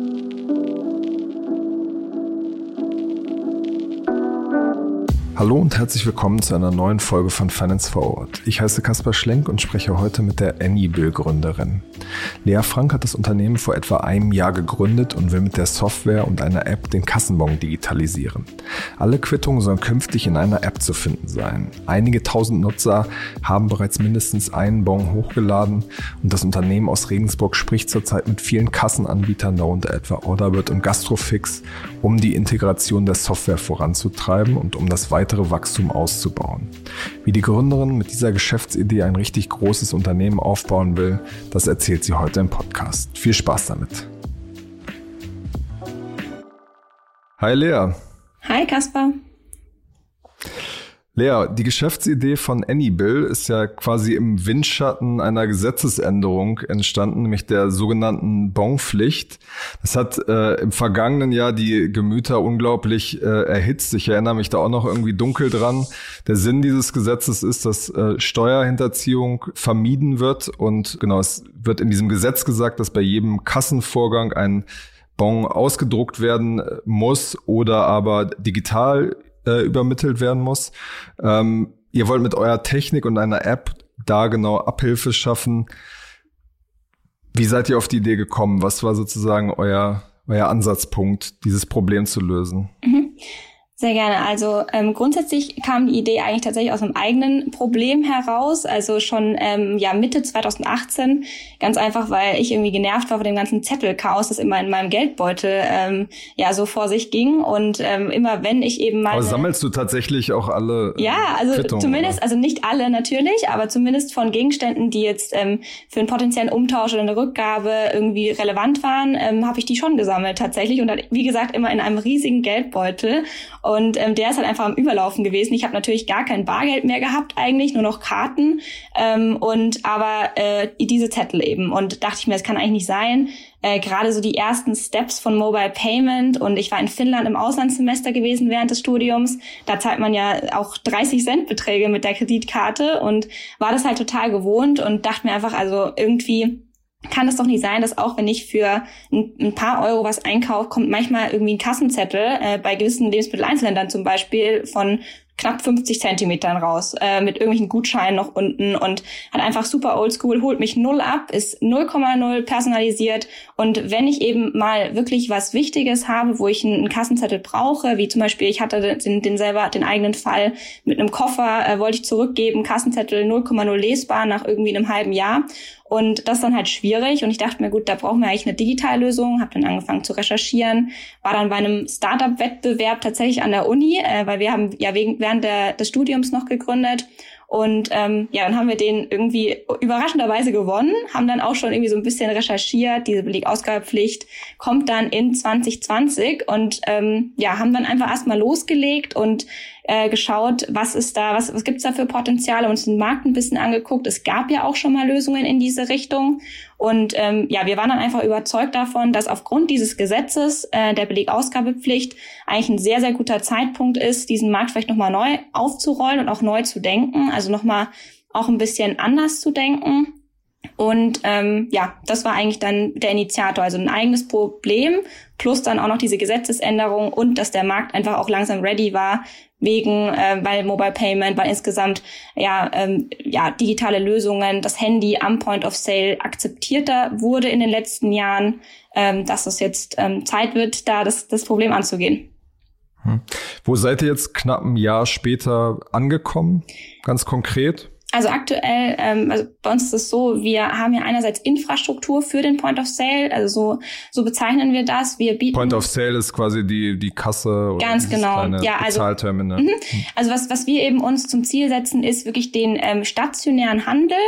thank you Hallo und herzlich willkommen zu einer neuen Folge von Finance Forward. Ich heiße Kaspar Schlenk und spreche heute mit der Anybill-Gründerin. Lea Frank hat das Unternehmen vor etwa einem Jahr gegründet und will mit der Software und einer App den Kassenbon digitalisieren. Alle Quittungen sollen künftig in einer App zu finden sein. Einige tausend Nutzer haben bereits mindestens einen Bon hochgeladen und das Unternehmen aus Regensburg spricht zurzeit mit vielen Kassenanbietern, darunter etwa Orderbird und Gastrofix, um die Integration der Software voranzutreiben und um das weitere weitere Wachstum auszubauen. Wie die Gründerin mit dieser Geschäftsidee ein richtig großes Unternehmen aufbauen will, das erzählt sie heute im Podcast. Viel Spaß damit. Hi Lea. Hi Kaspar. Lea, die Geschäftsidee von Anybill ist ja quasi im Windschatten einer Gesetzesänderung entstanden, nämlich der sogenannten Bonpflicht. Das hat äh, im vergangenen Jahr die Gemüter unglaublich äh, erhitzt. Ich erinnere mich da auch noch irgendwie dunkel dran. Der Sinn dieses Gesetzes ist, dass äh, Steuerhinterziehung vermieden wird und genau, es wird in diesem Gesetz gesagt, dass bei jedem Kassenvorgang ein Bon ausgedruckt werden muss oder aber digital äh, übermittelt werden muss. Ähm, ihr wollt mit eurer Technik und einer App da genau Abhilfe schaffen. Wie seid ihr auf die Idee gekommen? Was war sozusagen euer, euer Ansatzpunkt, dieses Problem zu lösen? Mhm. Sehr gerne. Also ähm, grundsätzlich kam die Idee eigentlich tatsächlich aus einem eigenen Problem heraus. Also schon ähm, ja Mitte 2018. Ganz einfach, weil ich irgendwie genervt war von dem ganzen Zettelchaos, das immer in meinem Geldbeutel ähm, ja so vor sich ging. Und ähm, immer wenn ich eben mal. Aber sammelst du tatsächlich auch alle? Äh, ja, also Quittungen, zumindest, oder? also nicht alle natürlich, aber zumindest von Gegenständen, die jetzt ähm, für einen potenziellen Umtausch oder eine Rückgabe irgendwie relevant waren, ähm, habe ich die schon gesammelt tatsächlich. Und wie gesagt immer in einem riesigen Geldbeutel. Und ähm, der ist halt einfach am Überlaufen gewesen. Ich habe natürlich gar kein Bargeld mehr gehabt eigentlich, nur noch Karten ähm, und aber äh, diese Zettel eben. Und dachte ich mir, das kann eigentlich nicht sein. Äh, Gerade so die ersten Steps von Mobile Payment und ich war in Finnland im Auslandssemester gewesen während des Studiums. Da zahlt man ja auch 30 Cent Beträge mit der Kreditkarte und war das halt total gewohnt und dachte mir einfach, also irgendwie kann es doch nicht sein, dass auch wenn ich für ein, ein paar Euro was einkaufe, kommt manchmal irgendwie ein Kassenzettel, äh, bei gewissen Lebensmitteleinzelländern zum Beispiel, von knapp 50 Zentimetern raus, äh, mit irgendwelchen Gutscheinen noch unten und hat einfach super oldschool, holt mich null ab, ist 0,0 personalisiert. Und wenn ich eben mal wirklich was Wichtiges habe, wo ich einen, Kassenzettel brauche, wie zum Beispiel, ich hatte den, den selber, den eigenen Fall mit einem Koffer, äh, wollte ich zurückgeben, Kassenzettel 0,0 lesbar nach irgendwie einem halben Jahr und das ist dann halt schwierig. Und ich dachte mir, gut, da brauchen wir eigentlich eine Digitallösung. Habe dann angefangen zu recherchieren. War dann bei einem Startup-Wettbewerb tatsächlich an der Uni, äh, weil wir haben ja wegen, während der, des Studiums noch gegründet. Und ähm, ja, dann haben wir den irgendwie überraschenderweise gewonnen, haben dann auch schon irgendwie so ein bisschen recherchiert. Diese Belegausgabepflicht kommt dann in 2020 und ähm, ja, haben dann einfach erstmal losgelegt und äh, geschaut, was ist da, was, was gibt's da für Potenziale, uns den Markt ein bisschen angeguckt. Es gab ja auch schon mal Lösungen in diese Richtung. Und ähm, ja, wir waren dann einfach überzeugt davon, dass aufgrund dieses Gesetzes äh, der Belegausgabepflicht eigentlich ein sehr, sehr guter Zeitpunkt ist, diesen Markt vielleicht nochmal neu aufzurollen und auch neu zu denken. Also nochmal auch ein bisschen anders zu denken. Und ähm, ja, das war eigentlich dann der Initiator, also ein eigenes Problem plus dann auch noch diese Gesetzesänderung und dass der Markt einfach auch langsam ready war wegen, äh, weil Mobile Payment, weil insgesamt ja, ähm, ja digitale Lösungen, das Handy am Point of Sale akzeptierter wurde in den letzten Jahren, ähm, dass es jetzt ähm, Zeit wird, da das, das Problem anzugehen. Hm. Wo seid ihr jetzt knapp ein Jahr später angekommen, ganz konkret? Also aktuell, ähm, also bei uns ist es so, wir haben ja einerseits Infrastruktur für den Point of Sale, also so, so bezeichnen wir das. Wir bieten Point of Sale ist quasi die die Kasse oder ganz genau, ja, also Bezahlterminal. Mhm. Also was was wir eben uns zum Ziel setzen, ist wirklich den ähm, stationären Handel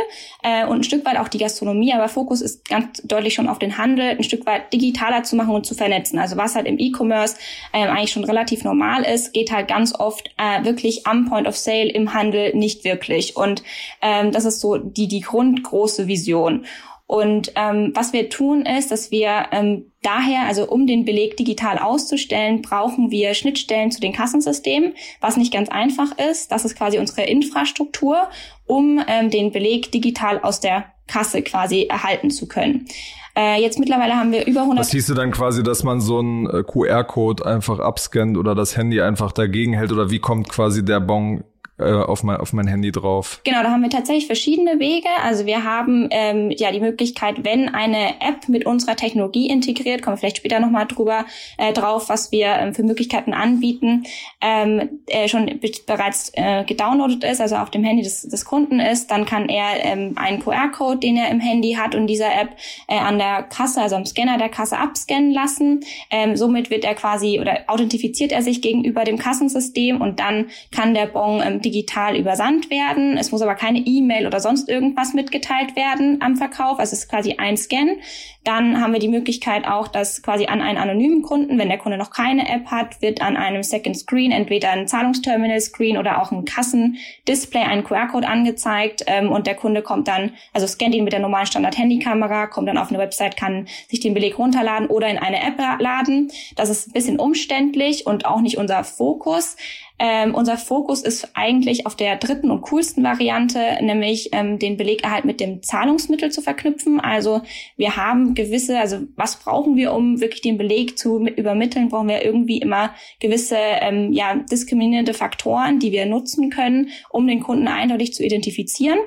äh, und ein Stück weit auch die Gastronomie, aber Fokus ist ganz deutlich schon auf den Handel, ein Stück weit digitaler zu machen und zu vernetzen. Also was halt im E-Commerce ähm, eigentlich schon relativ normal ist, geht halt ganz oft äh, wirklich am Point of Sale im Handel nicht wirklich und ähm, das ist so die, die grundgroße Vision. Und ähm, was wir tun ist, dass wir ähm, daher, also um den Beleg digital auszustellen, brauchen wir Schnittstellen zu den Kassensystemen, was nicht ganz einfach ist. Das ist quasi unsere Infrastruktur, um ähm, den Beleg digital aus der Kasse quasi erhalten zu können. Äh, jetzt mittlerweile haben wir über 100. Was hieße dann quasi, dass man so einen äh, QR-Code einfach abscannt oder das Handy einfach dagegen hält oder wie kommt quasi der Bon äh, auf, mein, auf mein Handy drauf. Genau, da haben wir tatsächlich verschiedene Wege. Also wir haben ähm, ja die Möglichkeit, wenn eine App mit unserer Technologie integriert, kommen wir vielleicht später nochmal drüber äh, drauf, was wir ähm, für Möglichkeiten anbieten, ähm, äh, schon bereits äh, gedownloadet ist, also auf dem Handy des, des Kunden ist, dann kann er ähm, einen QR-Code, den er im Handy hat und dieser App äh, an der Kasse, also am Scanner der Kasse abscannen lassen. Ähm, somit wird er quasi oder authentifiziert er sich gegenüber dem Kassensystem und dann kann der Bon ähm, digital übersandt werden. Es muss aber keine E-Mail oder sonst irgendwas mitgeteilt werden am Verkauf. Also es ist quasi ein Scan. Dann haben wir die Möglichkeit auch, dass quasi an einen anonymen Kunden, wenn der Kunde noch keine App hat, wird an einem Second Screen entweder ein Zahlungsterminal-Screen oder auch ein Kassendisplay ein QR-Code angezeigt ähm, und der Kunde kommt dann, also scannt ihn mit der normalen Standard-Handykamera, kommt dann auf eine Website, kann sich den Beleg runterladen oder in eine App laden. Das ist ein bisschen umständlich und auch nicht unser Fokus. Ähm, unser Fokus ist eigentlich auf der dritten und coolsten Variante, nämlich ähm, den Belegerhalt mit dem Zahlungsmittel zu verknüpfen. Also wir haben gewisse, also was brauchen wir, um wirklich den Beleg zu übermitteln, brauchen wir irgendwie immer gewisse ähm, ja, diskriminierende Faktoren, die wir nutzen können, um den Kunden eindeutig zu identifizieren.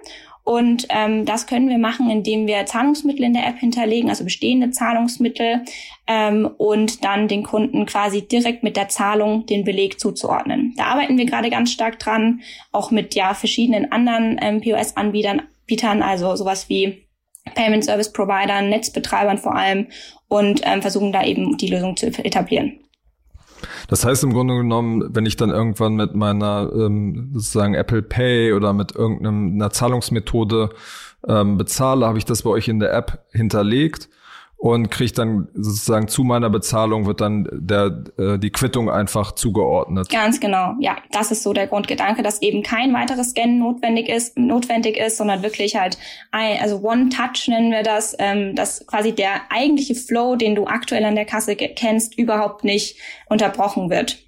Und ähm, das können wir machen, indem wir Zahlungsmittel in der App hinterlegen, also bestehende Zahlungsmittel, ähm, und dann den Kunden quasi direkt mit der Zahlung den Beleg zuzuordnen. Da arbeiten wir gerade ganz stark dran, auch mit ja verschiedenen anderen ähm, POS-Anbietern, Bietern, also sowas wie Payment Service Providern, Netzbetreibern vor allem und ähm, versuchen da eben die Lösung zu etablieren. Das heißt im Grunde genommen, wenn ich dann irgendwann mit meiner ähm, sozusagen Apple Pay oder mit irgendeiner Zahlungsmethode ähm, bezahle, habe ich das bei euch in der App hinterlegt und kriege dann sozusagen zu meiner Bezahlung wird dann der äh, die Quittung einfach zugeordnet. Ganz genau, ja, das ist so der Grundgedanke, dass eben kein weiteres Scannen notwendig ist, notwendig ist, sondern wirklich halt ein, also One Touch nennen wir das, ähm, dass quasi der eigentliche Flow, den du aktuell an der Kasse kennst, überhaupt nicht unterbrochen wird.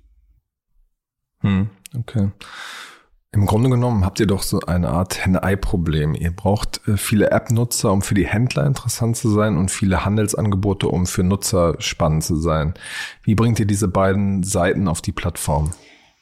Hm, okay. Im Grunde genommen habt ihr doch so eine Art Henne-Ei-Problem. Ihr braucht äh, viele App-Nutzer, um für die Händler interessant zu sein und viele Handelsangebote, um für Nutzer spannend zu sein. Wie bringt ihr diese beiden Seiten auf die Plattform?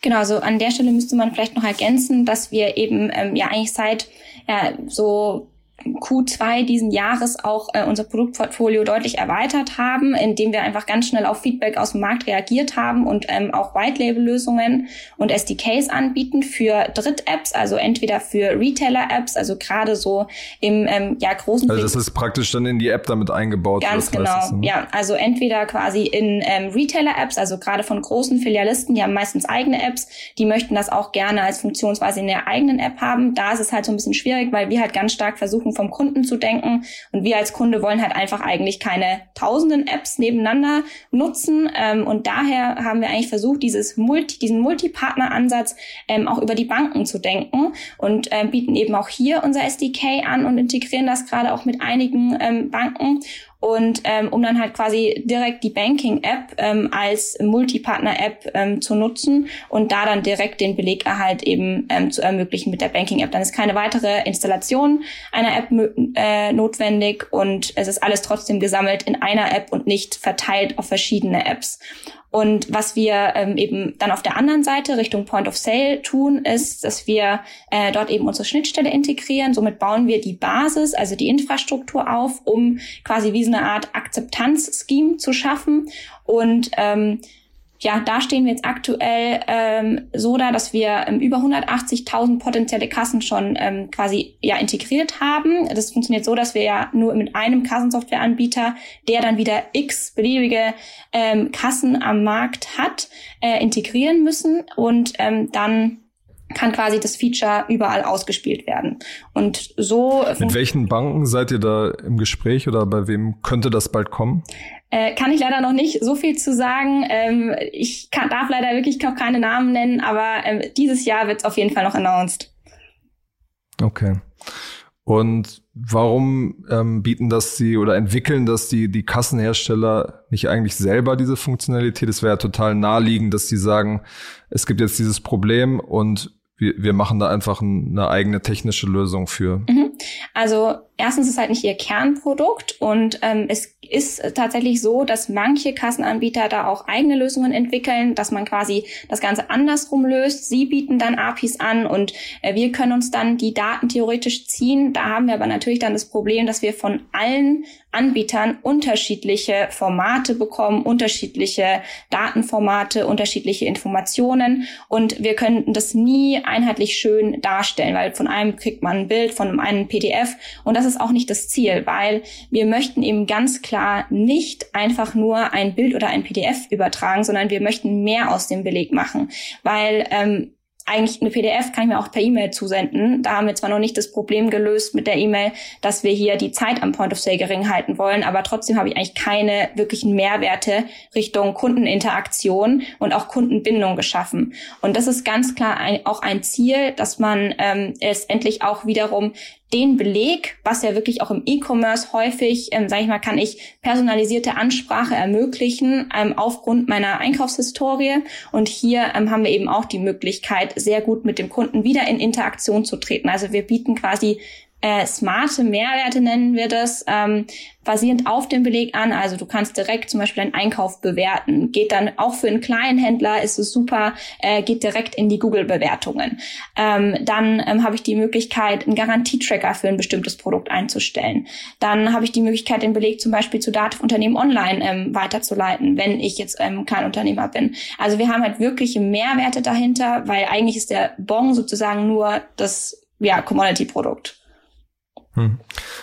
Genau, also an der Stelle müsste man vielleicht noch ergänzen, dass wir eben ähm, ja eigentlich seit ja, so Q2 diesen Jahres auch äh, unser Produktportfolio deutlich erweitert haben, indem wir einfach ganz schnell auf Feedback aus dem Markt reagiert haben und ähm, auch White-Label-Lösungen und SDKs anbieten für Dritt-Apps, also entweder für Retailer-Apps, also gerade so im ähm, ja großen. Also das ist praktisch dann in die App damit eingebaut. Ganz genau, es, ne? ja. Also entweder quasi in ähm, Retailer-Apps, also gerade von großen Filialisten, die haben meistens eigene Apps, die möchten das auch gerne als Funktionsweise in der eigenen App haben. Da ist es halt so ein bisschen schwierig, weil wir halt ganz stark versuchen, vom Kunden zu denken. Und wir als Kunde wollen halt einfach eigentlich keine tausenden Apps nebeneinander nutzen. Ähm, und daher haben wir eigentlich versucht, dieses Multi, diesen Multipartner-Ansatz ähm, auch über die Banken zu denken und ähm, bieten eben auch hier unser SDK an und integrieren das gerade auch mit einigen ähm, Banken und ähm, um dann halt quasi direkt die Banking-App ähm, als Multipartner-App ähm, zu nutzen und da dann direkt den Belegerhalt eben ähm, zu ermöglichen mit der Banking-App. Dann ist keine weitere Installation einer App äh, notwendig und es ist alles trotzdem gesammelt in einer App und nicht verteilt auf verschiedene Apps. Und was wir ähm, eben dann auf der anderen Seite Richtung Point of Sale tun, ist, dass wir äh, dort eben unsere Schnittstelle integrieren. Somit bauen wir die Basis, also die Infrastruktur auf, um quasi wie so eine Art Akzeptanz-Scheme zu schaffen. Und ähm, ja, da stehen wir jetzt aktuell ähm, so da, dass wir ähm, über 180.000 potenzielle Kassen schon ähm, quasi ja integriert haben. Das funktioniert so, dass wir ja nur mit einem Kassensoftwareanbieter, der dann wieder x beliebige ähm, Kassen am Markt hat, äh, integrieren müssen und ähm, dann kann quasi das Feature überall ausgespielt werden. Und so. Mit welchen Banken seid ihr da im Gespräch oder bei wem könnte das bald kommen? Äh, kann ich leider noch nicht so viel zu sagen. Ähm, ich kann, darf leider wirklich noch keine Namen nennen, aber ähm, dieses Jahr wird es auf jeden Fall noch announced. Okay. Und warum ähm, bieten das die oder entwickeln das die, die Kassenhersteller nicht eigentlich selber diese Funktionalität? Es wäre ja total naheliegend, dass die sagen, es gibt jetzt dieses Problem und wir, wir machen da einfach eine eigene technische Lösung für. Mhm. Also erstens ist halt nicht ihr Kernprodukt und ähm, es ist tatsächlich so, dass manche Kassenanbieter da auch eigene Lösungen entwickeln, dass man quasi das Ganze andersrum löst. Sie bieten dann APIs an und äh, wir können uns dann die Daten theoretisch ziehen. Da haben wir aber natürlich dann das Problem, dass wir von allen Anbietern unterschiedliche Formate bekommen, unterschiedliche Datenformate, unterschiedliche Informationen und wir könnten das nie einheitlich schön darstellen, weil von einem kriegt man ein Bild, von einem PDF und das ist auch nicht das Ziel, weil wir möchten eben ganz klar nicht einfach nur ein Bild oder ein PDF übertragen, sondern wir möchten mehr aus dem Beleg machen, weil ähm, eigentlich eine PDF kann ich mir auch per E-Mail zusenden. Da haben wir zwar noch nicht das Problem gelöst mit der E-Mail, dass wir hier die Zeit am Point of Sale gering halten wollen, aber trotzdem habe ich eigentlich keine wirklichen Mehrwerte Richtung Kundeninteraktion und auch Kundenbindung geschaffen. Und das ist ganz klar ein, auch ein Ziel, dass man ähm, letztendlich auch wiederum den Beleg, was ja wirklich auch im E-Commerce häufig, ähm, sage ich mal, kann ich personalisierte Ansprache ermöglichen ähm, aufgrund meiner Einkaufshistorie. Und hier ähm, haben wir eben auch die Möglichkeit, sehr gut mit dem Kunden wieder in Interaktion zu treten. Also wir bieten quasi äh, smarte Mehrwerte nennen wir das, ähm, basierend auf dem Beleg an. Also du kannst direkt zum Beispiel deinen Einkauf bewerten. Geht dann auch für einen kleinen Händler ist es super, äh, geht direkt in die Google-Bewertungen. Ähm, dann ähm, habe ich die Möglichkeit, einen Garantietracker für ein bestimmtes Produkt einzustellen. Dann habe ich die Möglichkeit, den Beleg zum Beispiel zu Dativ Unternehmen online ähm, weiterzuleiten, wenn ich jetzt ähm, kein Unternehmer bin. Also wir haben halt wirkliche Mehrwerte dahinter, weil eigentlich ist der Bon sozusagen nur das ja, Commodity-Produkt. Hm.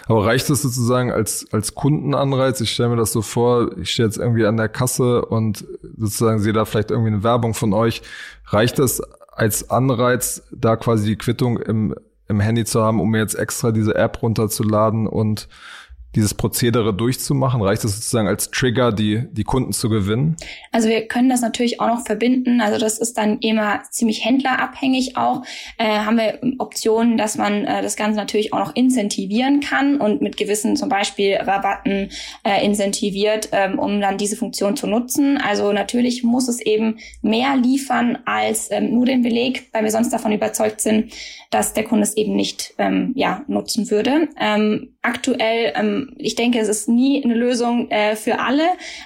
Aber reicht das sozusagen als, als Kundenanreiz? Ich stelle mir das so vor, ich stehe jetzt irgendwie an der Kasse und sozusagen sehe da vielleicht irgendwie eine Werbung von euch. Reicht das als Anreiz, da quasi die Quittung im, im Handy zu haben, um mir jetzt extra diese App runterzuladen und dieses Prozedere durchzumachen? Reicht es sozusagen als Trigger, die, die Kunden zu gewinnen? Also wir können das natürlich auch noch verbinden. Also das ist dann immer ziemlich händlerabhängig auch. Äh, haben wir Optionen, dass man äh, das Ganze natürlich auch noch incentivieren kann und mit gewissen zum Beispiel Rabatten äh, incentiviert, ähm, um dann diese Funktion zu nutzen. Also natürlich muss es eben mehr liefern als ähm, nur den Beleg, weil wir sonst davon überzeugt sind, dass der Kunde es eben nicht ähm, ja, nutzen würde. Ähm, aktuell, ähm, ich denke, es ist nie eine Lösung äh, für alle,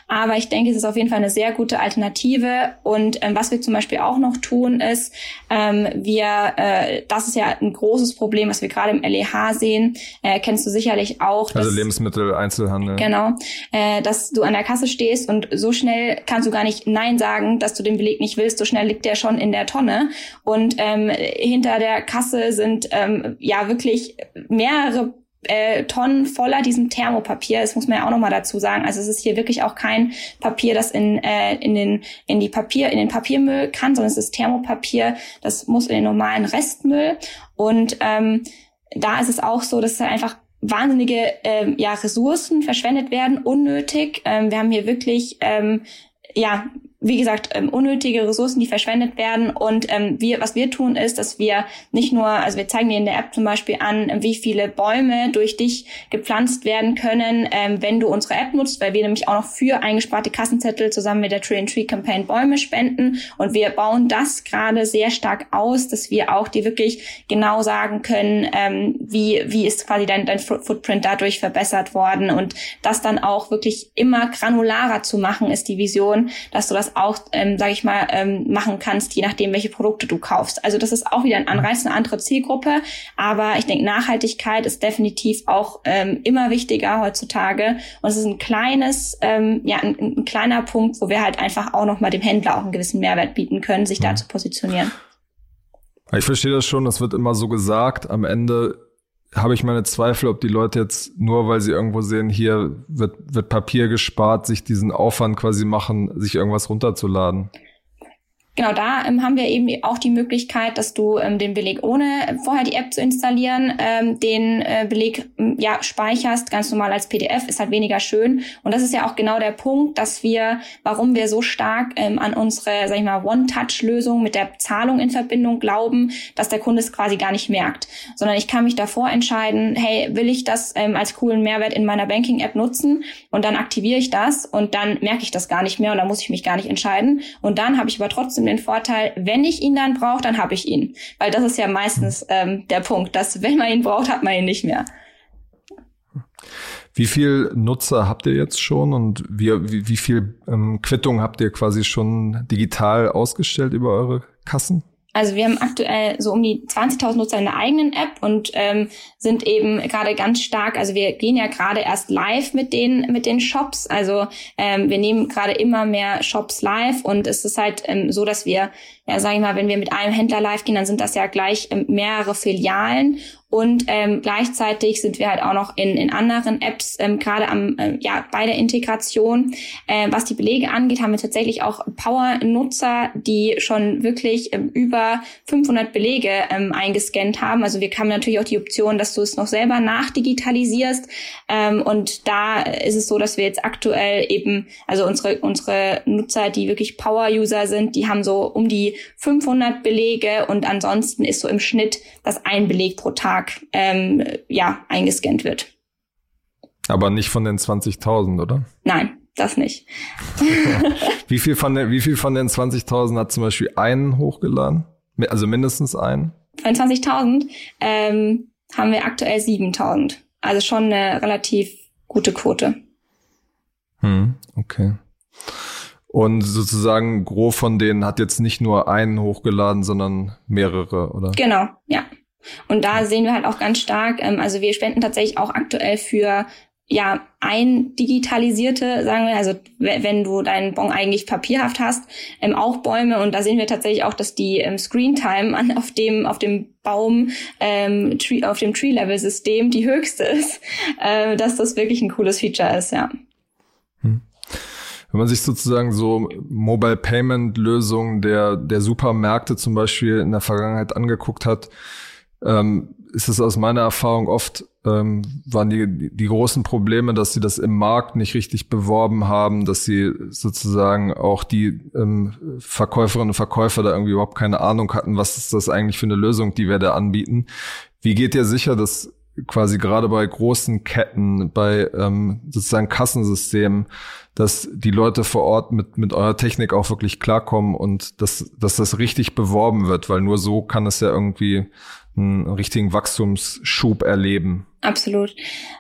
aber ich denke, es ist auf jeden Fall eine sehr gute Alternative. Und ähm, was wir zum Beispiel auch noch tun, ist, ähm, wir, äh, das ist ja ein großes Problem, was wir gerade im LEH sehen, äh, kennst du sicherlich auch. Also Lebensmittel, Einzelhandel. Genau, äh, dass du an der Kasse stehst und so schnell kannst du gar nicht Nein sagen, dass du den Beleg nicht willst, so schnell liegt der schon in der Tonne. Und ähm, hinter der Kasse sind ähm, ja wirklich mehrere äh, Tonnen voller diesem Thermopapier. Das muss man ja auch nochmal dazu sagen. Also es ist hier wirklich auch kein Papier, das in, äh, in, den, in die Papier, in den Papiermüll kann, sondern es ist Thermopapier, das muss in den normalen Restmüll. Und ähm, da ist es auch so, dass es einfach wahnsinnige ähm, ja, Ressourcen verschwendet werden, unnötig. Ähm, wir haben hier wirklich ähm, ja wie gesagt, ähm, unnötige Ressourcen, die verschwendet werden. Und ähm, wir, was wir tun, ist, dass wir nicht nur, also wir zeigen dir in der App zum Beispiel an, wie viele Bäume durch dich gepflanzt werden können, ähm, wenn du unsere App nutzt, weil wir nämlich auch noch für eingesparte Kassenzettel zusammen mit der Tree and Tree Campaign Bäume spenden. Und wir bauen das gerade sehr stark aus, dass wir auch dir wirklich genau sagen können, ähm, wie, wie ist quasi dein, dein Footprint dadurch verbessert worden. Und das dann auch wirklich immer granularer zu machen, ist die Vision, dass du das das auch, ähm, sage ich mal, ähm, machen kannst, je nachdem, welche Produkte du kaufst. Also das ist auch wieder ein Anreiz, eine andere Zielgruppe. Aber ich denke, Nachhaltigkeit ist definitiv auch ähm, immer wichtiger heutzutage. Und es ist ein kleines, ähm, ja, ein, ein kleiner Punkt, wo wir halt einfach auch nochmal dem Händler auch einen gewissen Mehrwert bieten können, sich da mhm. zu positionieren. Ich verstehe das schon, das wird immer so gesagt. Am Ende habe ich meine Zweifel, ob die Leute jetzt nur, weil sie irgendwo sehen, hier wird, wird Papier gespart, sich diesen Aufwand quasi machen, sich irgendwas runterzuladen. Genau, da ähm, haben wir eben auch die Möglichkeit, dass du ähm, den Beleg ohne vorher die App zu installieren, ähm, den äh, Beleg ja speicherst, ganz normal als PDF, ist halt weniger schön. Und das ist ja auch genau der Punkt, dass wir, warum wir so stark ähm, an unsere, sag ich mal, One-Touch-Lösung mit der Zahlung in Verbindung glauben, dass der Kunde es quasi gar nicht merkt. Sondern ich kann mich davor entscheiden, hey, will ich das ähm, als coolen Mehrwert in meiner Banking-App nutzen? Und dann aktiviere ich das und dann merke ich das gar nicht mehr und dann muss ich mich gar nicht entscheiden. Und dann habe ich aber trotzdem den Vorteil, wenn ich ihn dann brauche, dann habe ich ihn. Weil das ist ja meistens ähm, der Punkt, dass wenn man ihn braucht, hat man ihn nicht mehr. Wie viel Nutzer habt ihr jetzt schon und wie, wie, wie viel ähm, Quittung habt ihr quasi schon digital ausgestellt über eure Kassen? Also wir haben aktuell so um die 20.000 Nutzer in der eigenen App und ähm, sind eben gerade ganz stark, also wir gehen ja gerade erst live mit den mit den Shops. Also ähm, wir nehmen gerade immer mehr Shops live und es ist halt ähm, so, dass wir ja, sage ich mal, wenn wir mit einem Händler live gehen, dann sind das ja gleich ähm, mehrere Filialen und ähm, gleichzeitig sind wir halt auch noch in, in anderen Apps ähm, gerade am äh, ja bei der Integration. Äh, was die Belege angeht, haben wir tatsächlich auch Power-Nutzer, die schon wirklich ähm, über 500 Belege ähm, eingescannt haben. Also wir haben natürlich auch die Option, dass du es noch selber nachdigitalisierst. Ähm, und da ist es so, dass wir jetzt aktuell eben, also unsere unsere Nutzer, die wirklich Power-User sind, die haben so um die 500 Belege und ansonsten ist so im Schnitt, dass ein Beleg pro Tag ähm, ja eingescannt wird. Aber nicht von den 20.000, oder? Nein, das nicht. wie viel von den, wie viel von den 20.000 hat zum Beispiel einen hochgeladen? Also mindestens einen? Von 20.000 ähm, haben wir aktuell 7.000. Also schon eine relativ gute Quote. Hm, okay. Und sozusagen gros von denen hat jetzt nicht nur einen hochgeladen, sondern mehrere, oder? Genau, ja. Und da sehen wir halt auch ganz stark, ähm, also wir spenden tatsächlich auch aktuell für ja, ein digitalisierte, sagen wir, also wenn du deinen Bon eigentlich papierhaft hast, ähm, auch Bäume und da sehen wir tatsächlich auch, dass die ähm, Screentime an, auf dem auf dem Baum ähm, Tree, auf dem Tree Level System die höchste ist, äh, dass das wirklich ein cooles Feature ist, ja. Hm. Wenn man sich sozusagen so Mobile Payment Lösungen der, der Supermärkte zum Beispiel in der Vergangenheit angeguckt hat, ähm, ist es aus meiner Erfahrung oft, ähm, waren die, die großen Probleme, dass sie das im Markt nicht richtig beworben haben, dass sie sozusagen auch die ähm, Verkäuferinnen und Verkäufer da irgendwie überhaupt keine Ahnung hatten, was ist das eigentlich für eine Lösung, die wir da anbieten. Wie geht ihr sicher, dass quasi gerade bei großen Ketten, bei ähm, sozusagen Kassensystemen, dass die Leute vor Ort mit, mit eurer Technik auch wirklich klarkommen und dass, dass das richtig beworben wird, weil nur so kann es ja irgendwie einen richtigen Wachstumsschub erleben. Absolut.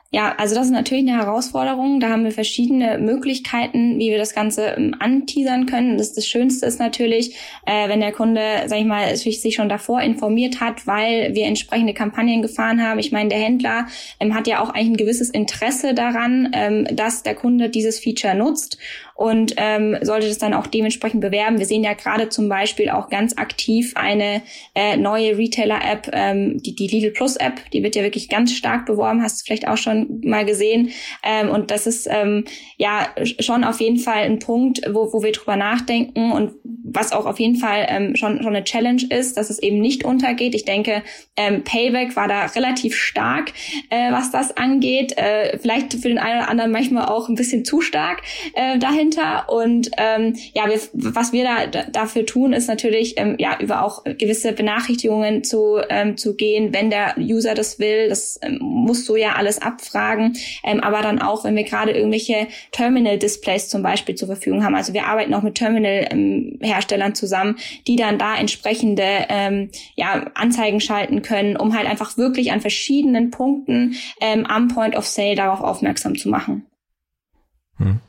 Ja, also das ist natürlich eine Herausforderung. Da haben wir verschiedene Möglichkeiten, wie wir das Ganze ähm, anteasern können. Das, das Schönste ist natürlich, äh, wenn der Kunde, sag ich mal, sich schon davor informiert hat, weil wir entsprechende Kampagnen gefahren haben. Ich meine, der Händler ähm, hat ja auch eigentlich ein gewisses Interesse daran, ähm, dass der Kunde dieses Feature nutzt und ähm, sollte das dann auch dementsprechend bewerben. Wir sehen ja gerade zum Beispiel auch ganz aktiv eine äh, neue Retailer-App, ähm, die, die Lidl Plus App, die wird ja wirklich ganz stark beworben, hast du vielleicht auch schon mal gesehen. Ähm, und das ist ähm, ja schon auf jeden Fall ein Punkt, wo, wo wir drüber nachdenken und was auch auf jeden Fall ähm, schon, schon eine Challenge ist, dass es eben nicht untergeht. Ich denke, ähm, Payback war da relativ stark, äh, was das angeht. Äh, vielleicht für den einen oder anderen manchmal auch ein bisschen zu stark äh, dahin dahinter. Und ähm, ja, wir, was wir da dafür tun, ist natürlich ähm, ja über auch gewisse Benachrichtigungen zu ähm, zu gehen, wenn der User das will. Das ähm, musst du ja alles abfragen. Ähm, aber dann auch, wenn wir gerade irgendwelche Terminal-Displays zum Beispiel zur Verfügung haben. Also wir arbeiten auch mit Terminal-Herstellern zusammen, die dann da entsprechende ähm, ja, Anzeigen schalten können, um halt einfach wirklich an verschiedenen Punkten ähm, am Point of Sale darauf aufmerksam zu machen. Hm.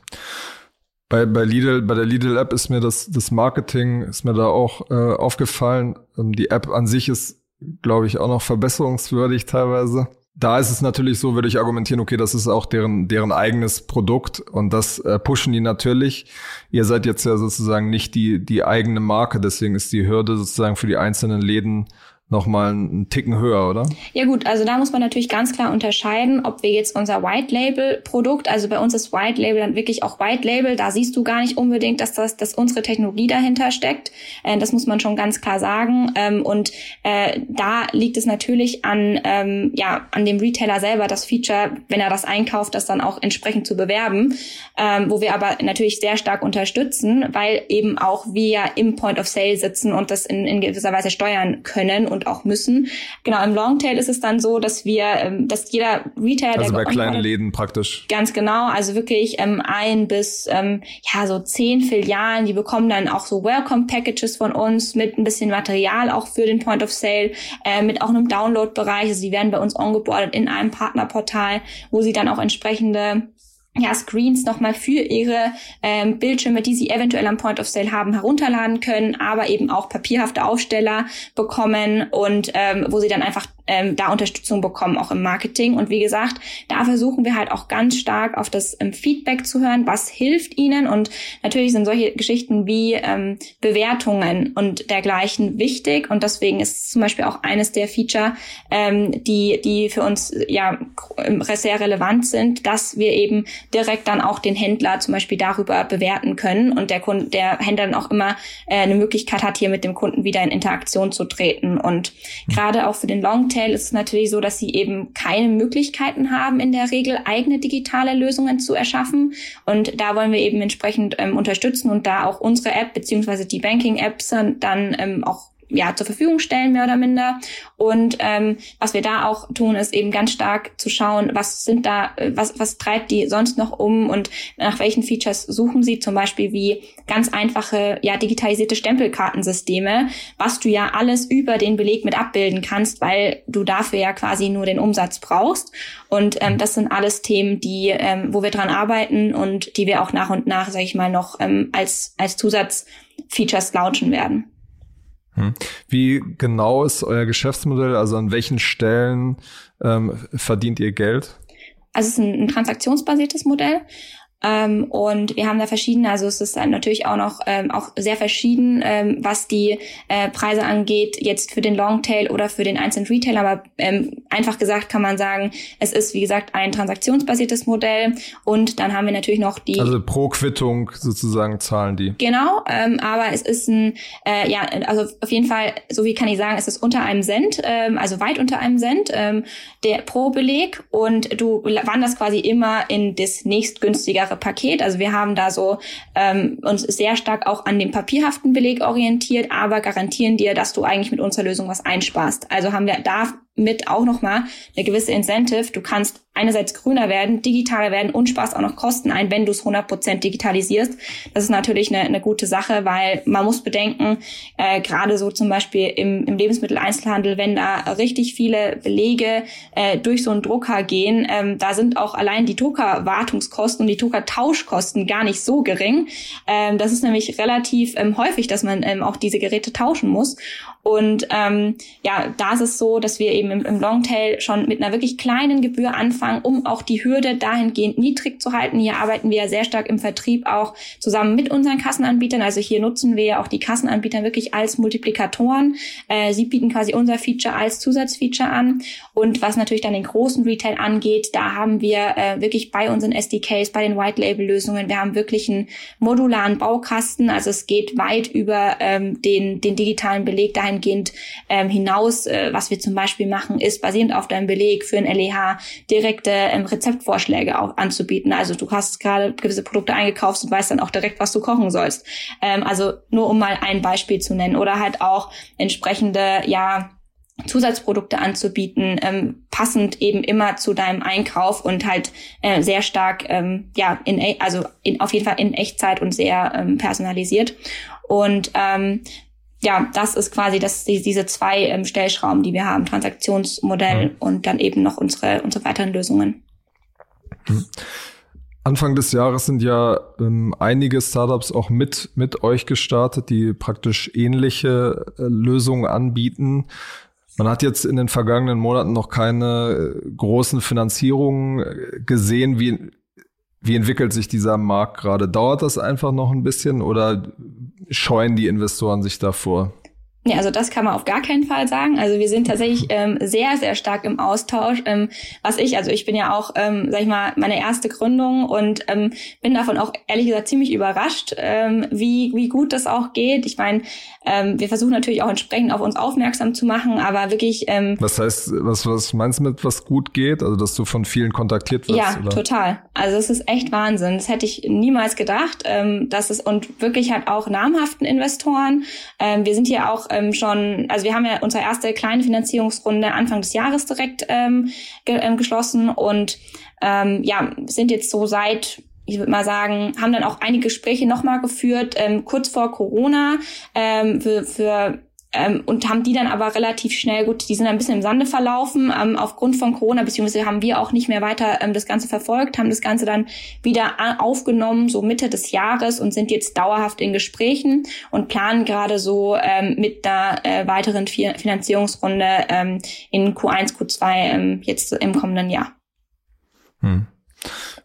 Bei, bei Lidl, bei der Lidl App ist mir das, das Marketing, ist mir da auch äh, aufgefallen. Ähm, die App an sich ist, glaube ich, auch noch verbesserungswürdig teilweise. Da ist es natürlich so, würde ich argumentieren, okay, das ist auch deren, deren eigenes Produkt und das äh, pushen die natürlich. Ihr seid jetzt ja sozusagen nicht die, die eigene Marke, deswegen ist die Hürde sozusagen für die einzelnen Läden nochmal einen Ticken höher, oder? Ja gut, also da muss man natürlich ganz klar unterscheiden, ob wir jetzt unser White Label Produkt, also bei uns ist White Label dann wirklich auch White Label, da siehst du gar nicht unbedingt, dass das, dass unsere Technologie dahinter steckt. Äh, das muss man schon ganz klar sagen. Ähm, und äh, da liegt es natürlich an, ähm, ja, an dem Retailer selber, das Feature, wenn er das einkauft, das dann auch entsprechend zu bewerben, ähm, wo wir aber natürlich sehr stark unterstützen, weil eben auch wir im Point of Sale sitzen und das in, in gewisser Weise steuern können und und auch müssen. Genau, im Longtail ist es dann so, dass wir, ähm, dass jeder Retailer... Also bei kleinen Läden praktisch. Ganz genau, also wirklich ähm, ein bis ähm, ja so zehn Filialen, die bekommen dann auch so Welcome-Packages von uns mit ein bisschen Material auch für den Point of Sale, äh, mit auch einem Download-Bereich. Also die werden bei uns ongeboardet in einem Partnerportal, wo sie dann auch entsprechende ja, Screens nochmal für ihre ähm, Bildschirme, die sie eventuell am Point of Sale haben, herunterladen können, aber eben auch papierhafte Aufsteller bekommen und ähm, wo sie dann einfach ähm, da Unterstützung bekommen, auch im Marketing. Und wie gesagt, da versuchen wir halt auch ganz stark auf das ähm, Feedback zu hören, was hilft ihnen. Und natürlich sind solche Geschichten wie ähm, Bewertungen und dergleichen wichtig. Und deswegen ist zum Beispiel auch eines der Feature, ähm, die, die für uns ja sehr relevant sind, dass wir eben direkt dann auch den Händler zum Beispiel darüber bewerten können und der Kunde, der Händler dann auch immer äh, eine Möglichkeit hat, hier mit dem Kunden wieder in Interaktion zu treten. Und gerade auch für den Longtail Retail ist es natürlich so, dass sie eben keine Möglichkeiten haben, in der Regel eigene digitale Lösungen zu erschaffen. Und da wollen wir eben entsprechend ähm, unterstützen und da auch unsere App beziehungsweise die Banking-Apps dann ähm, auch ja zur Verfügung stellen, mehr oder minder. Und ähm, was wir da auch tun, ist eben ganz stark zu schauen, was sind da, äh, was, was treibt die sonst noch um und nach welchen Features suchen sie, zum Beispiel wie ganz einfache, ja, digitalisierte Stempelkartensysteme, was du ja alles über den Beleg mit abbilden kannst, weil du dafür ja quasi nur den Umsatz brauchst. Und ähm, das sind alles Themen, die, ähm, wo wir dran arbeiten und die wir auch nach und nach, sage ich mal, noch ähm, als, als Zusatzfeatures launchen werden. Hm. Wie genau ist euer Geschäftsmodell? Also an welchen Stellen ähm, verdient ihr Geld? Also es ist ein, ein transaktionsbasiertes Modell. Ähm, und wir haben da verschiedene, also es ist dann natürlich auch noch ähm, auch sehr verschieden, ähm, was die äh, Preise angeht, jetzt für den Longtail oder für den einzelnen Retailer. Aber ähm, einfach gesagt kann man sagen, es ist wie gesagt ein transaktionsbasiertes Modell und dann haben wir natürlich noch die. Also pro Quittung sozusagen zahlen die. Genau, ähm, aber es ist ein, äh, ja, also auf jeden Fall, so wie kann ich sagen, es ist unter einem Cent, ähm, also weit unter einem Cent, ähm, der pro Beleg und du wanderst quasi immer in das nächstgünstigere klare Paket. Also wir haben da so ähm, uns sehr stark auch an dem papierhaften Beleg orientiert, aber garantieren dir, dass du eigentlich mit unserer Lösung was einsparst. Also haben wir da mit auch nochmal eine gewisse Incentive. Du kannst einerseits grüner werden, digitaler werden und sparst auch noch Kosten ein, wenn du es 100% digitalisierst. Das ist natürlich eine, eine gute Sache, weil man muss bedenken, äh, gerade so zum Beispiel im, im Lebensmitteleinzelhandel, wenn da richtig viele Belege äh, durch so einen Drucker gehen, ähm, da sind auch allein die Druckerwartungskosten und die Druckertauschkosten gar nicht so gering. Ähm, das ist nämlich relativ ähm, häufig, dass man ähm, auch diese Geräte tauschen muss. Und ähm, ja, da ist es so, dass wir eben im, im Longtail schon mit einer wirklich kleinen Gebühr anfangen, um auch die Hürde dahingehend niedrig zu halten. Hier arbeiten wir ja sehr stark im Vertrieb auch zusammen mit unseren Kassenanbietern. Also hier nutzen wir ja auch die Kassenanbieter wirklich als Multiplikatoren. Äh, sie bieten quasi unser Feature als Zusatzfeature an. Und was natürlich dann den großen Retail angeht, da haben wir äh, wirklich bei unseren SDKs, bei den White-Label-Lösungen, wir haben wirklich einen modularen Baukasten. Also es geht weit über ähm, den, den digitalen Beleg dahin dahingehend ähm, hinaus, äh, was wir zum Beispiel machen, ist basierend auf deinem Beleg für ein LEH direkte ähm, Rezeptvorschläge auch anzubieten. Also du hast gerade gewisse Produkte eingekauft und weißt dann auch direkt, was du kochen sollst. Ähm, also nur um mal ein Beispiel zu nennen oder halt auch entsprechende, ja, Zusatzprodukte anzubieten, ähm, passend eben immer zu deinem Einkauf und halt äh, sehr stark, ähm, ja, in, also in, auf jeden Fall in Echtzeit und sehr ähm, personalisiert. Und ähm, ja, das ist quasi das, die, diese zwei ähm, Stellschrauben, die wir haben, Transaktionsmodell mhm. und dann eben noch unsere, unsere weiteren Lösungen. Mhm. Anfang des Jahres sind ja ähm, einige Startups auch mit, mit euch gestartet, die praktisch ähnliche äh, Lösungen anbieten. Man hat jetzt in den vergangenen Monaten noch keine äh, großen Finanzierungen äh, gesehen. Wie, wie entwickelt sich dieser Markt gerade? Dauert das einfach noch ein bisschen oder scheuen die Investoren sich davor? Nee, also das kann man auf gar keinen Fall sagen. Also wir sind tatsächlich ähm, sehr, sehr stark im Austausch. Ähm, was ich, also ich bin ja auch, ähm, sag ich mal, meine erste Gründung und ähm, bin davon auch ehrlich gesagt ziemlich überrascht, ähm, wie, wie gut das auch geht. Ich meine, ähm, wir versuchen natürlich auch entsprechend auf uns aufmerksam zu machen, aber wirklich. Ähm, was heißt, was, was meinst du mit, was gut geht? Also dass du von vielen kontaktiert wirst? Ja, oder? total. Also es ist echt Wahnsinn. Das hätte ich niemals gedacht. Ähm, dass es und wirklich halt auch namhaften Investoren. Ähm, wir sind hier auch ähm, schon, also wir haben ja unsere erste kleine Finanzierungsrunde Anfang des Jahres direkt ähm, ge ähm, geschlossen und ähm, ja, sind jetzt so seit ich würde mal sagen, haben dann auch einige Gespräche nochmal geführt, ähm, kurz vor Corona, ähm, für, für ähm, und haben die dann aber relativ schnell, gut, die sind ein bisschen im Sande verlaufen, ähm, aufgrund von Corona, beziehungsweise haben wir auch nicht mehr weiter ähm, das Ganze verfolgt, haben das Ganze dann wieder aufgenommen, so Mitte des Jahres und sind jetzt dauerhaft in Gesprächen und planen gerade so ähm, mit einer äh, weiteren Finanzierungsrunde ähm, in Q1, Q2 ähm, jetzt im kommenden Jahr. Hm.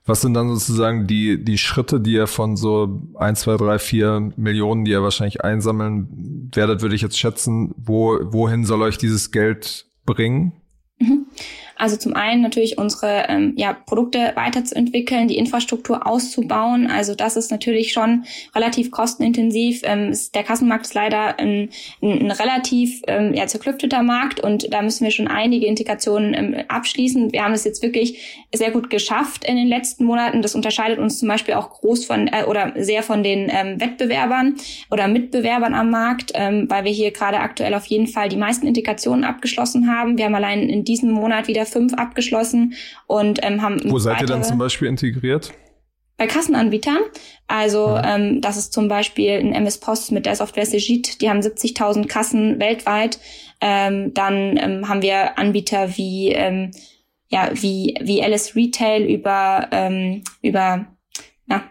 Was sind dann sozusagen die, die Schritte, die ihr von so ein, zwei, drei, vier Millionen, die ihr wahrscheinlich einsammeln werdet, würde ich jetzt schätzen, wo, wohin soll euch dieses Geld bringen? Also zum einen natürlich unsere ähm, ja, Produkte weiterzuentwickeln, die Infrastruktur auszubauen. Also das ist natürlich schon relativ kostenintensiv. Ähm, ist, der Kassenmarkt ist leider ein, ein, ein relativ ähm, ja, zerklüfteter Markt und da müssen wir schon einige Integrationen ähm, abschließen. Wir haben es jetzt wirklich sehr gut geschafft in den letzten Monaten. Das unterscheidet uns zum Beispiel auch groß von äh, oder sehr von den ähm, Wettbewerbern oder Mitbewerbern am Markt, ähm, weil wir hier gerade aktuell auf jeden Fall die meisten Integrationen abgeschlossen haben. Wir haben allein in diesem Monat wieder fünf abgeschlossen und ähm, haben. Wo seid ihr dann zum Beispiel integriert? Bei Kassenanbietern. Also ja. ähm, das ist zum Beispiel ein MS Post mit der Software Segit. Die haben 70.000 Kassen weltweit. Ähm, dann ähm, haben wir Anbieter wie ähm, ja wie wie Alice Retail über ähm, über na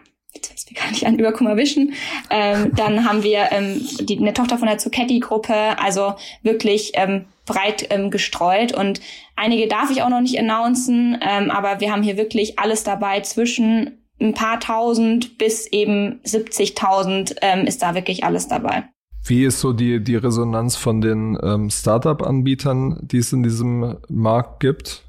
mir gar nicht an, über Kummerwischen. Ähm, dann haben wir ähm, die, eine Tochter von der Zucchetti-Gruppe, also wirklich ähm, breit ähm, gestreut und einige darf ich auch noch nicht announcen, ähm, aber wir haben hier wirklich alles dabei zwischen ein paar tausend bis eben 70.000 ähm, ist da wirklich alles dabei. Wie ist so die, die Resonanz von den ähm, Startup-Anbietern, die es in diesem Markt gibt?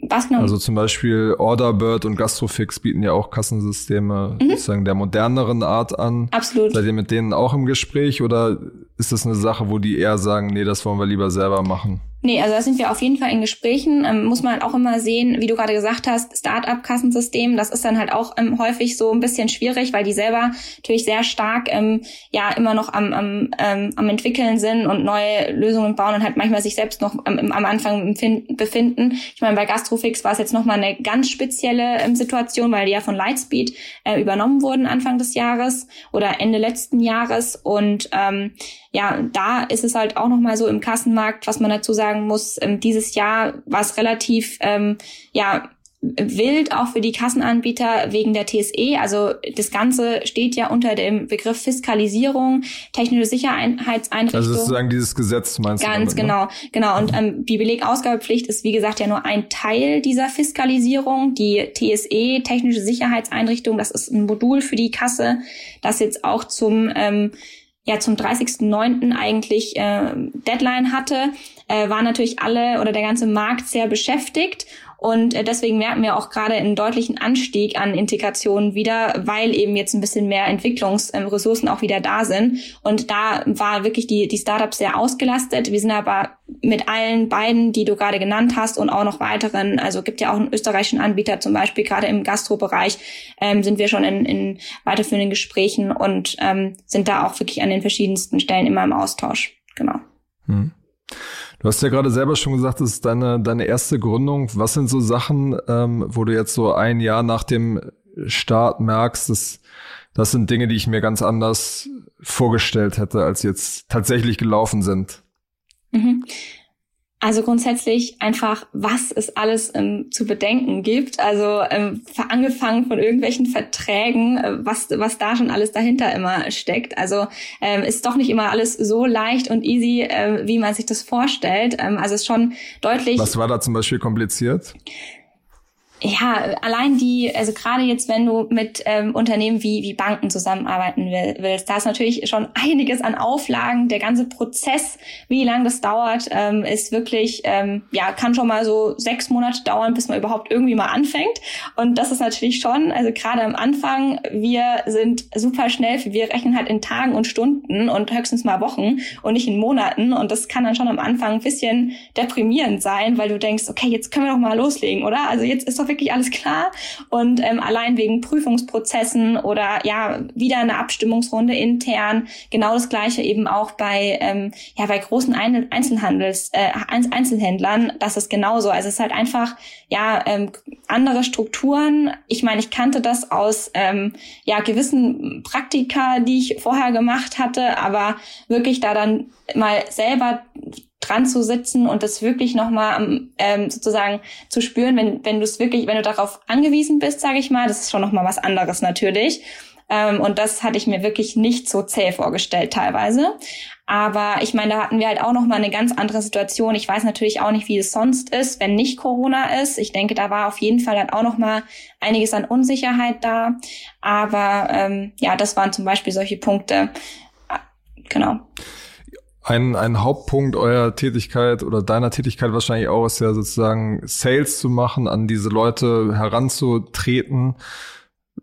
Was noch? Also zum Beispiel Orderbird und Gastrofix bieten ja auch Kassensysteme mhm. sozusagen der moderneren Art an. Absolut. Seid ihr mit denen auch im Gespräch oder ist das eine Sache, wo die eher sagen, nee, das wollen wir lieber selber machen? Nee, also da sind wir auf jeden Fall in Gesprächen. Ähm, muss man halt auch immer sehen, wie du gerade gesagt hast, Start-up-Kassensystem, das ist dann halt auch ähm, häufig so ein bisschen schwierig, weil die selber natürlich sehr stark ähm, ja immer noch am, am, ähm, am entwickeln sind und neue Lösungen bauen und halt manchmal sich selbst noch am, am Anfang befinden. Ich meine, bei Gastrofix war es jetzt nochmal eine ganz spezielle ähm, Situation, weil die ja von Lightspeed äh, übernommen wurden Anfang des Jahres oder Ende letzten Jahres und ähm, ja, da ist es halt auch nochmal so im Kassenmarkt, was man dazu sagen muss, ähm, dieses Jahr war es relativ, ähm, ja, wild auch für die Kassenanbieter wegen der TSE. Also das Ganze steht ja unter dem Begriff Fiskalisierung, technische Sicherheitseinrichtung. Also sozusagen dieses Gesetz meinst Ganz du? Ganz genau, genau. Und ähm, die Belegausgabepflicht ist wie gesagt ja nur ein Teil dieser Fiskalisierung. Die TSE, technische Sicherheitseinrichtung, das ist ein Modul für die Kasse, das jetzt auch zum ähm, ja zum 30.09. eigentlich äh, Deadline hatte, äh, waren natürlich alle oder der ganze Markt sehr beschäftigt und äh, deswegen merken wir auch gerade einen deutlichen Anstieg an Integration wieder, weil eben jetzt ein bisschen mehr Entwicklungsressourcen auch wieder da sind. Und da war wirklich die, die Startups sehr ausgelastet. Wir sind aber mit allen beiden, die du gerade genannt hast und auch noch weiteren, also gibt ja auch einen österreichischen Anbieter zum Beispiel, gerade im Gastrobereich, ähm, sind wir schon in, in weiterführenden Gesprächen und ähm, sind da auch wirklich an den verschiedensten Stellen immer im Austausch. Genau. Hm. Du hast ja gerade selber schon gesagt, das ist deine, deine erste Gründung. Was sind so Sachen, ähm, wo du jetzt so ein Jahr nach dem Start merkst, dass das sind Dinge, die ich mir ganz anders vorgestellt hätte, als jetzt tatsächlich gelaufen sind? Mhm. Also grundsätzlich einfach, was es alles ähm, zu bedenken gibt. Also ähm, angefangen von irgendwelchen Verträgen, äh, was, was da schon alles dahinter immer steckt. Also ähm, ist doch nicht immer alles so leicht und easy, äh, wie man sich das vorstellt. Ähm, also ist schon deutlich. Was war da zum Beispiel kompliziert? Ja, allein die, also gerade jetzt, wenn du mit ähm, Unternehmen wie, wie Banken zusammenarbeiten will, willst, da ist natürlich schon einiges an Auflagen. Der ganze Prozess, wie lange das dauert, ähm, ist wirklich, ähm, ja, kann schon mal so sechs Monate dauern, bis man überhaupt irgendwie mal anfängt. Und das ist natürlich schon, also gerade am Anfang, wir sind super schnell, wir rechnen halt in Tagen und Stunden und höchstens mal Wochen und nicht in Monaten. Und das kann dann schon am Anfang ein bisschen deprimierend sein, weil du denkst, okay, jetzt können wir doch mal loslegen, oder? Also jetzt ist doch wirklich alles klar. Und ähm, allein wegen Prüfungsprozessen oder ja, wieder eine Abstimmungsrunde intern, genau das gleiche eben auch bei, ähm, ja, bei großen Einzelhandels, äh, Einzelhändlern, das ist genauso. Also es ist halt einfach, ja, ähm, andere Strukturen. Ich meine, ich kannte das aus ähm, ja, gewissen Praktika, die ich vorher gemacht hatte, aber wirklich da dann mal selber dran zu sitzen und das wirklich nochmal ähm, sozusagen zu spüren, wenn, wenn du es wirklich, wenn du darauf angewiesen bist, sage ich mal, das ist schon nochmal was anderes natürlich. Ähm, und das hatte ich mir wirklich nicht so zäh vorgestellt teilweise. Aber ich meine, da hatten wir halt auch noch mal eine ganz andere Situation. Ich weiß natürlich auch nicht, wie es sonst ist, wenn nicht Corona ist. Ich denke, da war auf jeden Fall dann auch noch mal einiges an Unsicherheit da. Aber ähm, ja, das waren zum Beispiel solche Punkte. Genau. Ein, ein Hauptpunkt eurer Tätigkeit oder deiner Tätigkeit wahrscheinlich auch ist ja sozusagen Sales zu machen, an diese Leute heranzutreten.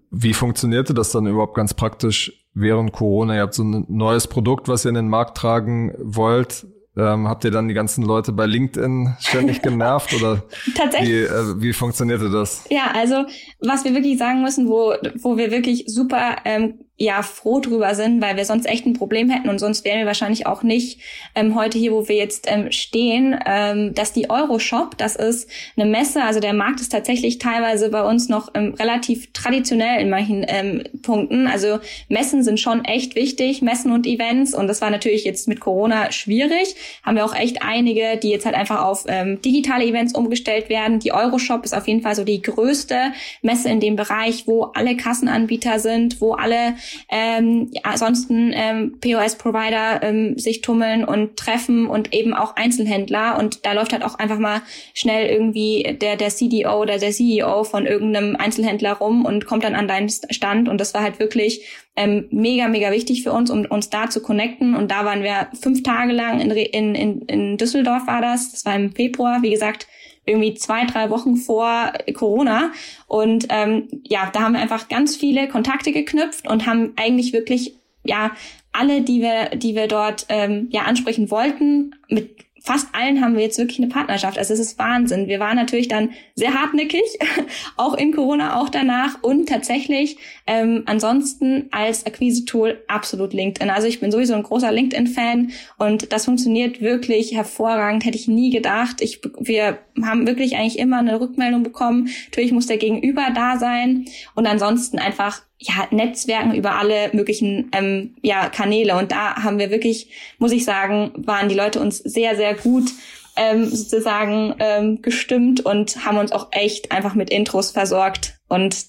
Wie funktionierte das dann überhaupt ganz praktisch während Corona? Ihr habt so ein neues Produkt, was ihr in den Markt tragen wollt. Ähm, habt ihr dann die ganzen Leute bei LinkedIn ständig genervt oder Tatsächlich. Wie, äh, wie funktionierte das? Ja, also was wir wirklich sagen müssen, wo, wo wir wirklich super ähm, ja froh drüber sind, weil wir sonst echt ein Problem hätten und sonst wären wir wahrscheinlich auch nicht ähm, heute hier, wo wir jetzt ähm, stehen, ähm, dass die Euroshop, das ist eine Messe, also der Markt ist tatsächlich teilweise bei uns noch ähm, relativ traditionell in manchen ähm, Punkten. Also Messen sind schon echt wichtig, Messen und Events und das war natürlich jetzt mit Corona schwierig. Haben wir auch echt einige, die jetzt halt einfach auf ähm, digitale Events umgestellt werden. Die Euroshop ist auf jeden Fall so die größte Messe in dem Bereich, wo alle Kassenanbieter sind, wo alle ähm, ja, ansonsten ähm, POS-Provider ähm, sich tummeln und treffen und eben auch Einzelhändler. Und da läuft halt auch einfach mal schnell irgendwie der, der CDO oder der CEO von irgendeinem Einzelhändler rum und kommt dann an deinen Stand. Und das war halt wirklich ähm, mega, mega wichtig für uns, um uns da zu connecten. Und da waren wir fünf Tage lang in, in, in, in Düsseldorf war das. Das war im Februar. Wie gesagt, irgendwie zwei, drei Wochen vor Corona. Und ähm, ja, da haben wir einfach ganz viele Kontakte geknüpft und haben eigentlich wirklich ja alle, die wir, die wir dort ähm, ja ansprechen wollten, mit fast allen haben wir jetzt wirklich eine Partnerschaft. Also es ist Wahnsinn. Wir waren natürlich dann sehr hartnäckig, auch in Corona, auch danach und tatsächlich ähm, ansonsten als Akquise-Tool absolut LinkedIn. Also ich bin sowieso ein großer LinkedIn-Fan und das funktioniert wirklich hervorragend. Hätte ich nie gedacht. Ich, wir haben wirklich eigentlich immer eine Rückmeldung bekommen. Natürlich muss der Gegenüber da sein und ansonsten einfach ja, Netzwerken über alle möglichen ähm, ja, Kanäle. Und da haben wir wirklich, muss ich sagen, waren die Leute uns sehr, sehr gut ähm, sozusagen ähm, gestimmt und haben uns auch echt einfach mit Intros versorgt. Und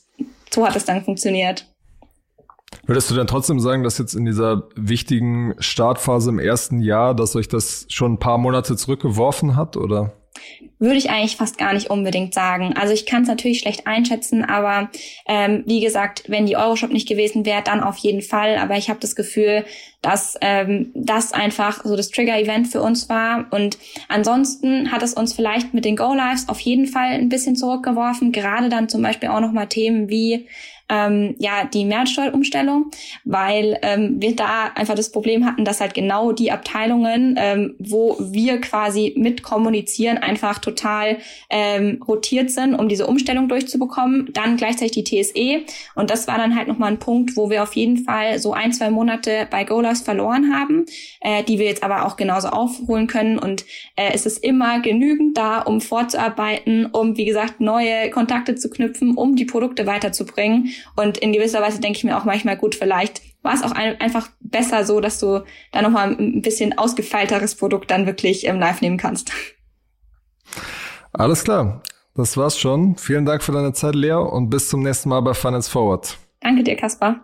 so hat es dann funktioniert. Würdest du dann trotzdem sagen, dass jetzt in dieser wichtigen Startphase im ersten Jahr, dass euch das schon ein paar Monate zurückgeworfen hat, oder? Würde ich eigentlich fast gar nicht unbedingt sagen. Also ich kann es natürlich schlecht einschätzen, aber ähm, wie gesagt, wenn die Euroshop nicht gewesen wäre, dann auf jeden Fall. Aber ich habe das Gefühl, dass ähm, das einfach so das Trigger-Event für uns war. Und ansonsten hat es uns vielleicht mit den Go-Lives auf jeden Fall ein bisschen zurückgeworfen. Gerade dann zum Beispiel auch nochmal Themen wie ähm, ja die Mehrwertsteuerumstellung, weil ähm, wir da einfach das Problem hatten, dass halt genau die Abteilungen, ähm, wo wir quasi mit kommunizieren, einfach total ähm, rotiert sind, um diese Umstellung durchzubekommen. Dann gleichzeitig die TSE und das war dann halt nochmal ein Punkt, wo wir auf jeden Fall so ein, zwei Monate bei GoLoss verloren haben, äh, die wir jetzt aber auch genauso aufholen können. Und äh, es ist immer genügend da, um vorzuarbeiten, um wie gesagt neue Kontakte zu knüpfen, um die Produkte weiterzubringen und in gewisser Weise denke ich mir auch manchmal, gut, vielleicht war es auch ein, einfach besser so, dass du da nochmal ein bisschen ausgefeilteres Produkt dann wirklich im Live nehmen kannst. Alles klar. Das war's schon. Vielen Dank für deine Zeit, Lea, und bis zum nächsten Mal bei Finance Forward. Danke dir, Kaspar.